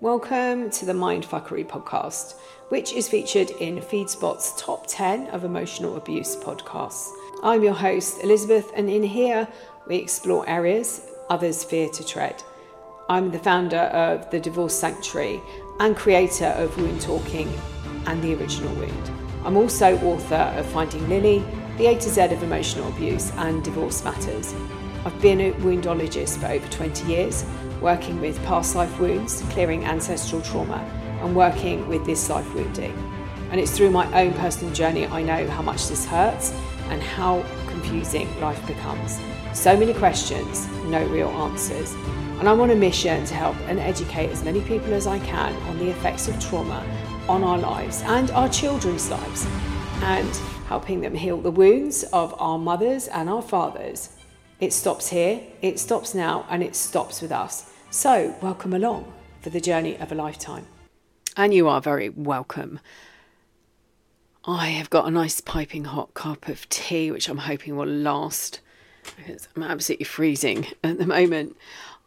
Welcome to the Mindfuckery podcast, which is featured in FeedSpot's top 10 of emotional abuse podcasts. I'm your host, Elizabeth, and in here we explore areas others fear to tread. I'm the founder of the Divorce Sanctuary and creator of Wound Talking and The Original Wound. I'm also author of Finding Lily, The A to Z of Emotional Abuse and Divorce Matters. I've been a woundologist for over 20 years, working with past life wounds, clearing ancestral trauma, and working with this life wounding. And it's through my own personal journey I know how much this hurts and how confusing life becomes. So many questions, no real answers. And I'm on a mission to help and educate as many people as I can on the effects of trauma on our lives and our children's lives, and helping them heal the wounds of our mothers and our fathers. It stops here, it stops now, and it stops with us. So, welcome along for the journey of a lifetime. And you are very welcome. I have got a nice piping hot cup of tea, which I'm hoping will last because I'm absolutely freezing at the moment.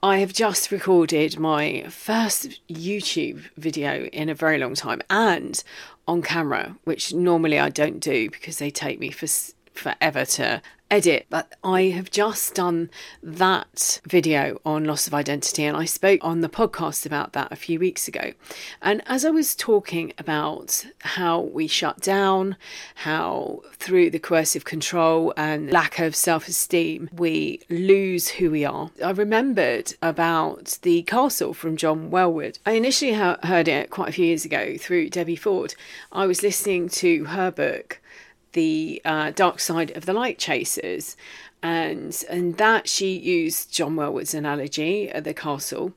I have just recorded my first YouTube video in a very long time and on camera, which normally I don't do because they take me for forever to edit, but I have just done that video on loss of identity, and I spoke on the podcast about that a few weeks ago. And as I was talking about how we shut down, how through the coercive control and lack of self esteem, we lose who we are, I remembered about the castle from John Welwood. I initially heard it quite a few years ago through Debbie Ford. I was listening to her book the uh, Dark Side of the Light Chasers, and and that she used John Welwood's analogy at the castle.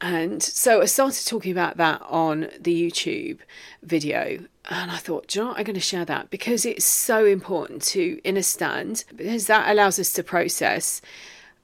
And so I started talking about that on the YouTube video. And I thought, what? I'm going to share that because it's so important to understand, because that allows us to process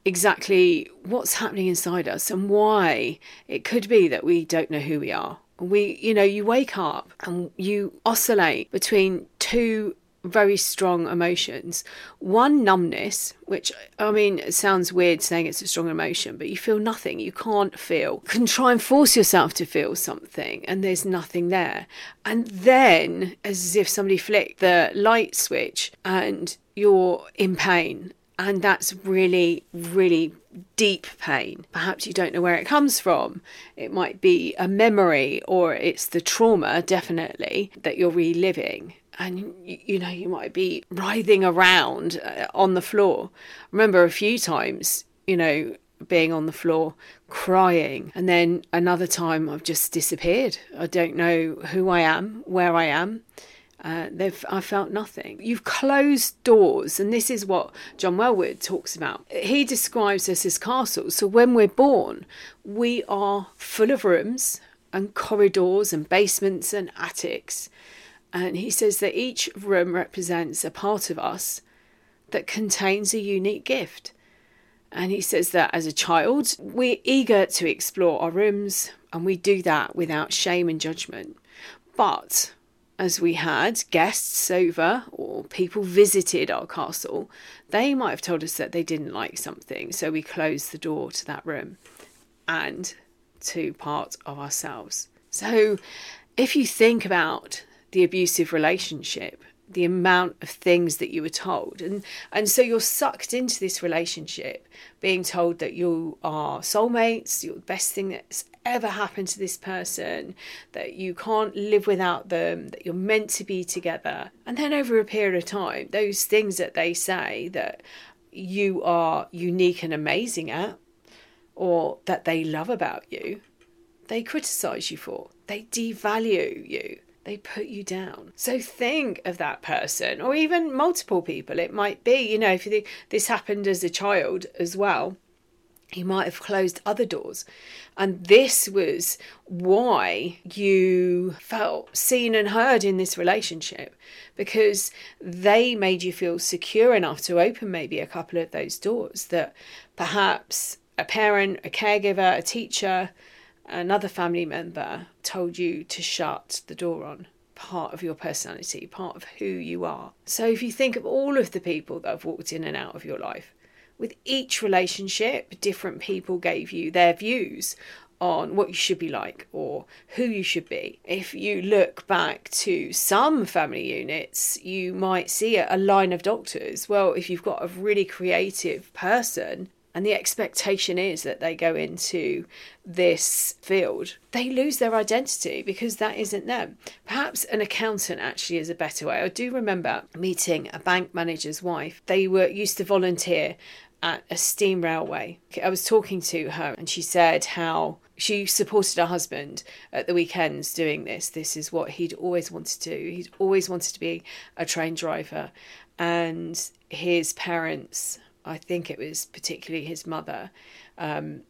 exactly what's happening inside us and why it could be that we don't know who we are. We, you know, you wake up and you oscillate between two very strong emotions. One, numbness, which I mean, it sounds weird saying it's a strong emotion, but you feel nothing. You can't feel. You can try and force yourself to feel something, and there's nothing there. And then, as if somebody flicked the light switch, and you're in pain. And that's really, really deep pain. Perhaps you don't know where it comes from. It might be a memory or it's the trauma, definitely, that you're reliving and you know you might be writhing around uh, on the floor remember a few times you know being on the floor crying and then another time i've just disappeared i don't know who i am where i am uh, I felt nothing. You've closed doors, and this is what John Welwood talks about. He describes us as castles. So when we're born, we are full of rooms and corridors and basements and attics and he says that each room represents a part of us that contains a unique gift. And he says that as a child, we're eager to explore our rooms, and we do that without shame and judgment. But as we had guests over or people visited our castle, they might have told us that they didn't like something, so we closed the door to that room and to part of ourselves. So if you think about the abusive relationship the amount of things that you were told. And and so you're sucked into this relationship being told that you are soulmates you're the best thing that's ever happened to this person that you can't live without them that you're meant to be together. And then over a period of time those things that they say that you are unique and amazing at or that they love about you they criticize you for. They devalue you they put you down. So think of that person, or even multiple people. It might be, you know, if you this happened as a child as well, you might have closed other doors. And this was why you felt seen and heard in this relationship because they made you feel secure enough to open maybe a couple of those doors that perhaps a parent, a caregiver, a teacher, another family member told you to shut the door on part of your personality, part of who you are. So if you think of all of the people that have walked in and out of your life, with each relationship, different people gave you their views on what you should be like or who you should be. If you look back to some family units, you might see a line of doctors. Well, if you've got a really creative person, and the expectation is that they go into this field, they lose their identity because that isn't them. Perhaps an accountant actually is a better way. I do remember meeting a bank manager's wife. They were used to volunteer at a steam railway. I was talking to her and she said how she supported her husband at the weekends doing this. This is what he'd always wanted to do. He'd always wanted to be a train driver. And his parents I think it was particularly his mother, um,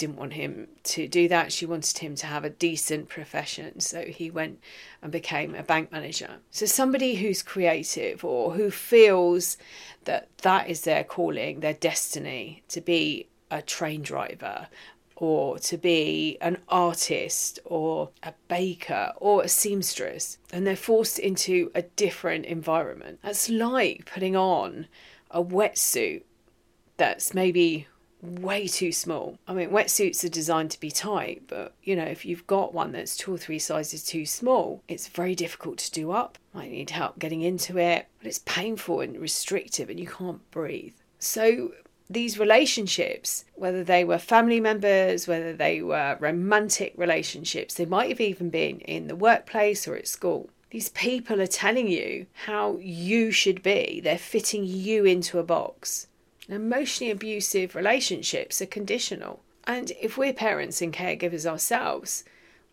didn't want him to do that. She wanted him to have a decent profession. So he went and became a bank manager. So somebody who's creative or who feels that that is their calling, their destiny to be a train driver or to be an artist or a baker or a seamstress and they're forced into a different environment. That's like putting on a wetsuit that's maybe way too small. I mean, wetsuits are designed to be tight, but you know, if you've got one that's two or three sizes too small, it's very difficult to do up. Might need help getting into it, but it's painful and restrictive and you can't breathe. So, these relationships, whether they were family members, whether they were romantic relationships, they might have even been in the workplace or at school. These people are telling you how you should be. They're fitting you into a box emotionally abusive relationships are conditional. And if we're parents and caregivers ourselves,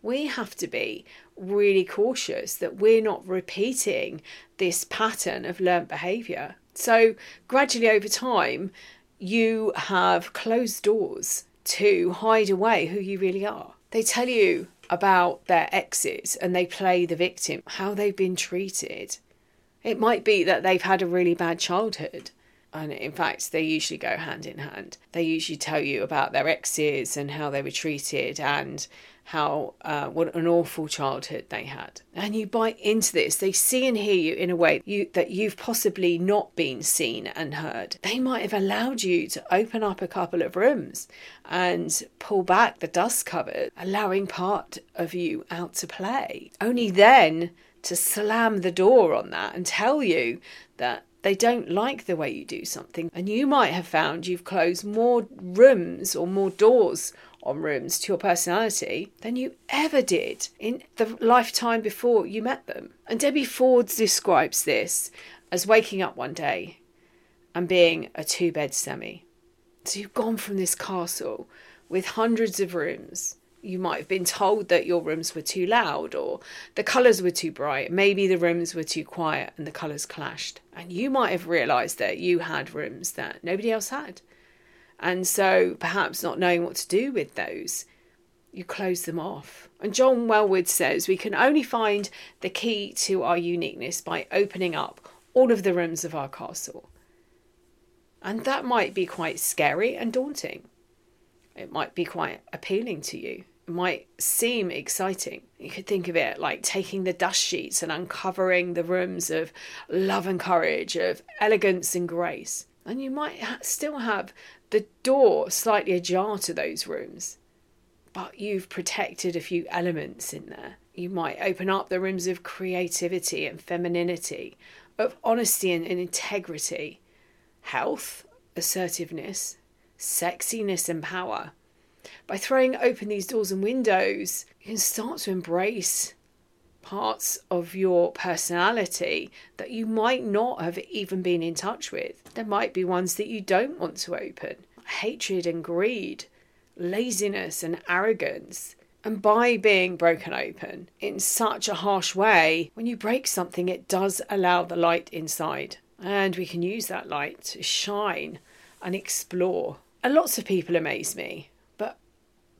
we have to be really cautious that we're not repeating this pattern of learnt behaviour. So, gradually over time, you have closed doors to hide away who you really are. They tell you about their exes and they play the victim, how they've been treated. It might be that they've had a really bad childhood and in fact they usually go hand in hand. They usually tell you about their exes and how they were treated and how uh, what an awful childhood they had. And you buy into this. They see and hear you in a way you, that you've possibly not been seen and heard. They might have allowed you to open up a couple of rooms and pull back the dust cover allowing part of you out to play. Only then to slam the door on that and tell you that they don't like the way you do something. And you might have found you've closed more rooms or more doors on rooms to your personality than you ever did in the lifetime before you met them. And Debbie Ford describes this as waking up one day and being a two bed semi. So you've gone from this castle with hundreds of rooms you might have been told that your rooms were too loud or the colours were too bright. Maybe the rooms were too quiet and the colours clashed. And you might have realised that you had rooms that nobody else had. And so, perhaps not knowing what to do with those, you close them off. And John Welwood says we can only find the key to our uniqueness by opening up all of the rooms of our castle. And that might be quite scary and daunting. It might be quite appealing to you. Might seem exciting. You could think of it like taking the dust sheets and uncovering the rooms of love and courage, of elegance and grace. And you might ha- still have the door slightly ajar to those rooms, but you've protected a few elements in there. You might open up the rooms of creativity and femininity, of honesty and, and integrity, health, assertiveness, sexiness and power. By throwing open these doors and windows, you can start to embrace parts of your personality that you might not have even been in touch with. There might be ones that you don't want to open hatred and greed, laziness and arrogance. And by being broken open in such a harsh way, when you break something, it does allow the light inside. And we can use that light to shine and explore and lots of people amaze me,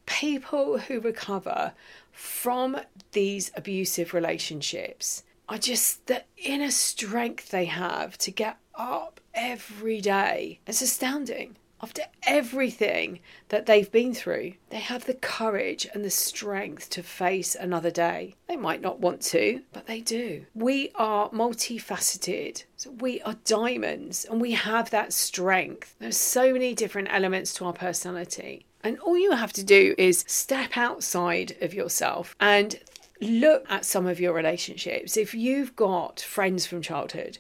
people who recover from these abusive relationships are just the inner strength they have to get up every day. It's astounding after everything that they've been through, they have the courage and the strength to face another day. They might not want to, but they do. We are multifaceted. So we are diamonds and we have that strength. There's so many different elements to our personality. And all you have to do is step outside of yourself and look at some of your relationships. If you've got friends from childhood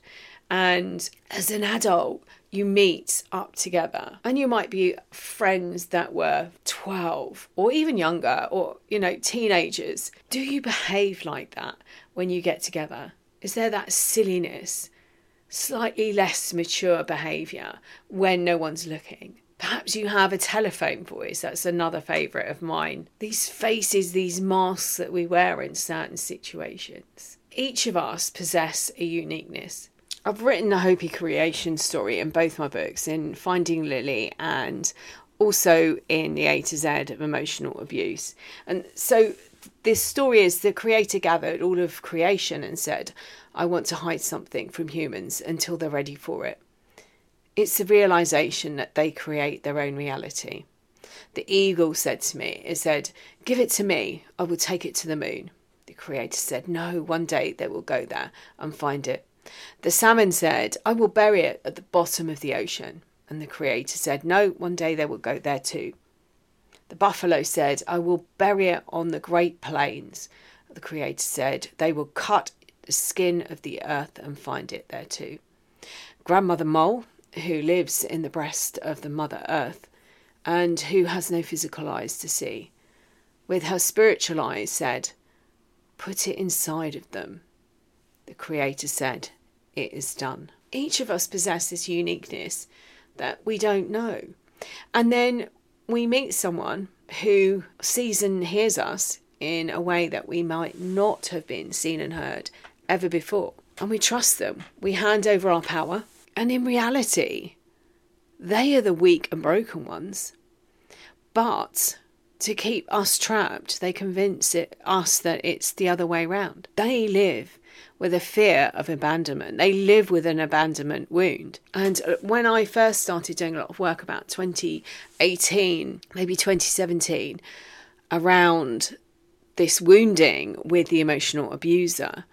and as an adult, you meet up together and you might be friends that were 12 or even younger or you know teenagers do you behave like that when you get together is there that silliness slightly less mature behavior when no one's looking Perhaps you have a telephone voice. That's another favourite of mine. These faces, these masks that we wear in certain situations. Each of us possess a uniqueness. I've written a Hopi creation story in both my books, in Finding Lily and also in The A to Z of Emotional Abuse. And so this story is the creator gathered all of creation and said, I want to hide something from humans until they're ready for it. It's the realization that they create their own reality. The eagle said to me, it said, Give it to me, I will take it to the moon. The creator said, No, one day they will go there and find it. The salmon said, I will bury it at the bottom of the ocean. And the creator said, No, one day they will go there too. The buffalo said, I will bury it on the great plains. The creator said, They will cut the skin of the earth and find it there too. Grandmother Mole who lives in the breast of the Mother Earth and who has no physical eyes to see, with her spiritual eyes said, Put it inside of them. The Creator said, It is done. Each of us possesses this uniqueness that we don't know. And then we meet someone who sees and hears us in a way that we might not have been seen and heard ever before. And we trust them. We hand over our power and in reality, they are the weak and broken ones. But to keep us trapped, they convince it, us that it's the other way round. They live with a fear of abandonment. They live with an abandonment wound. And uh, when I first started doing a lot of work about 2018, maybe 2017, around this wounding with the emotional abuser,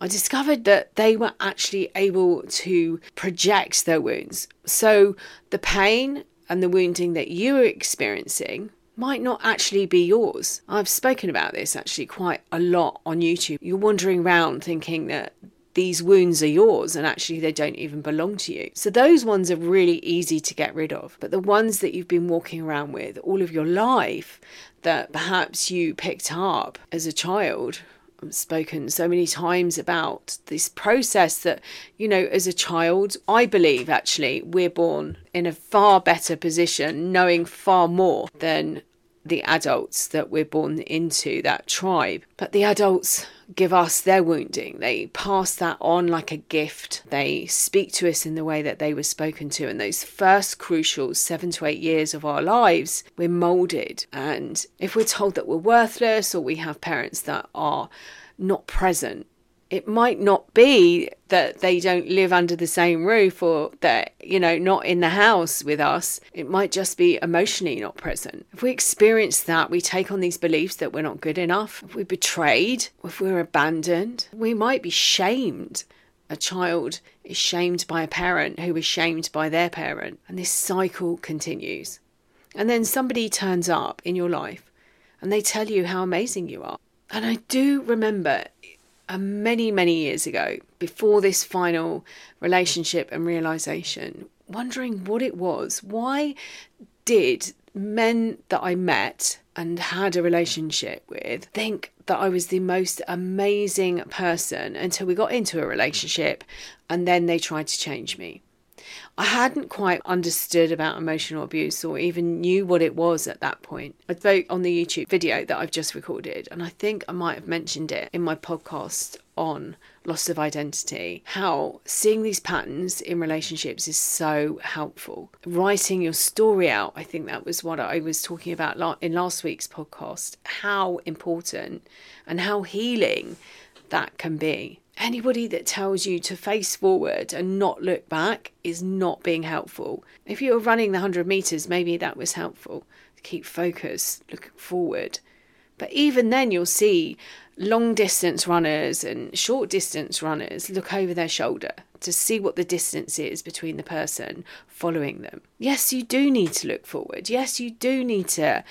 I discovered that they were actually able to project their wounds. So the pain and the wounding that you are experiencing might not actually be yours. I've spoken about this actually quite a lot on YouTube. You're wandering around thinking that these wounds are yours and actually they don't even belong to you. So those ones are really easy to get rid of. But the ones that you've been walking around with all of your life that perhaps you picked up as a child spoken so many times about this process that, you know, as a child, I believe actually we're born in a far better position, knowing far more than the adults that we're born into that tribe. But the adults give us their wounding. They pass that on like a gift. They speak to us in the way that they were spoken to. In those first crucial seven to eight years of our lives, we're molded. And if we're told that we're worthless or we have parents that are not present, it might not be that they don't live under the same roof or that, you know, not in the house with us. It might just be emotionally not present. If we experience that, we take on these beliefs that we're not good enough. If we're betrayed, if we're abandoned, we might be shamed. A child is shamed by a parent who is shamed by their parent. And this cycle continues. And then somebody turns up in your life and they tell you how amazing you are. And I do remember uh, many, many years ago, before this final relationship and realization, wondering what it was. Why did men that I met and had a relationship with think that I was the most amazing person until we got into a relationship and then they tried to change me? I hadn't quite understood about emotional abuse or even knew what it was at that point. I spoke on the YouTube video that I've just recorded, and I think I might have mentioned it in my podcast on loss of identity. How seeing these patterns in relationships is so helpful. Writing your story out, I think that was what I was talking about in last week's podcast. How important and how healing that can be anybody that tells you to face forward and not look back is not being helpful. If you were running the 100 meters, maybe that was helpful. Keep focus, looking forward. But even then, you'll see long distance runners and short distance runners look over their shoulder to see what the distance is between the person following them. Yes, you do need to look forward. Yes, you do need to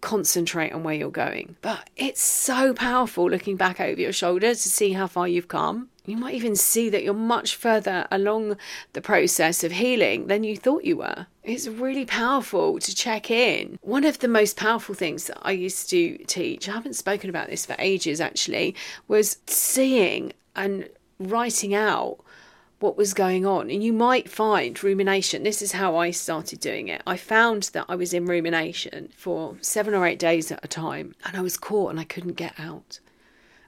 concentrate on where you're going. But it's so powerful looking back over your shoulder to see how far you've come. You might even see that you're much further along the process of healing than you thought you were. It's really powerful to check in. One of the most powerful things that I used to teach, I haven't spoken about this for ages actually, was seeing and writing out what was going on. And you might find rumination. This is how I started doing it. I found that I was in rumination for seven or eight days at a time, and I was caught and I couldn't get out.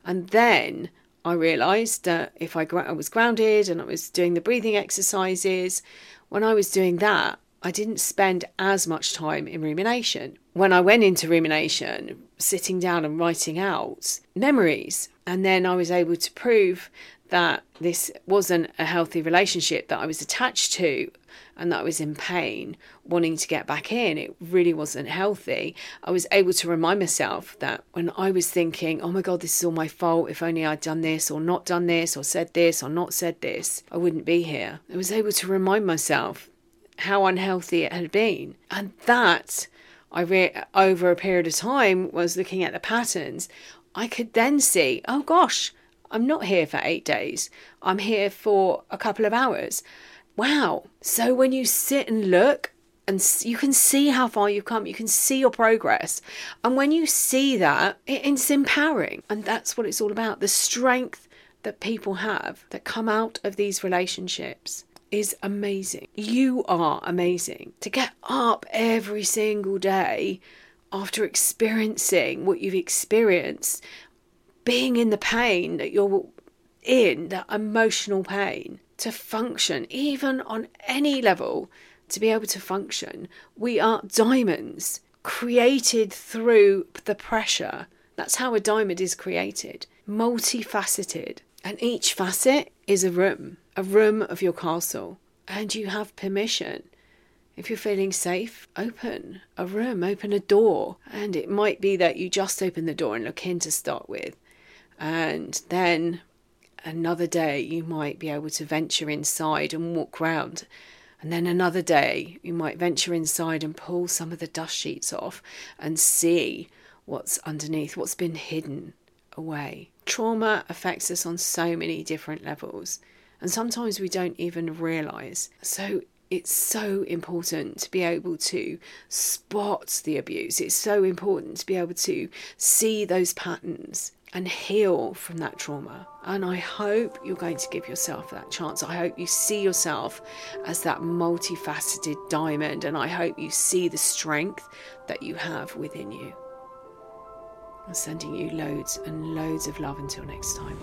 And then I realised that if I, I was grounded and I was doing the breathing exercises, when I was doing that, I didn't spend as much time in rumination. When I went into rumination, sitting down and writing out memories, and then I was able to prove that this wasn't a healthy relationship that I was attached to and that I was in pain, wanting to get back in. It really wasn't healthy. I was able to remind myself that when I was thinking, oh my God, this is all my fault, if only I'd done this or not done this or said this or not said this, I wouldn't be here. I was able to remind myself how unhealthy it had been. And that I re- over a period of time was looking at the patterns. I could then see, oh gosh, I'm not here for eight days. I'm here for a couple of hours. Wow. So when you sit and look, and you can see how far you've come, you can see your progress. And when you see that, it's empowering. And that's what it's all about the strength that people have that come out of these relationships is amazing. You are amazing. To get up every single day after experiencing what you've experienced, being in the pain that you're in, that emotional pain, to function, even on any level, to be able to function. We are diamonds created through the pressure. That's how a diamond is created, multifaceted. And each facet is a room, a room of your castle. And you have permission. If you're feeling safe, open a room, open a door. And it might be that you just open the door and look in to start with. And then another day you might be able to venture inside and walk round. And then another day you might venture inside and pull some of the dust sheets off and see what's underneath, what's been hidden away. Trauma affects us on so many different levels, and sometimes we don't even realize. So it's so important to be able to spot the abuse. It's so important to be able to see those patterns and heal from that trauma. And I hope you're going to give yourself that chance. I hope you see yourself as that multifaceted diamond, and I hope you see the strength that you have within you. I'm sending you loads and loads of love until next time.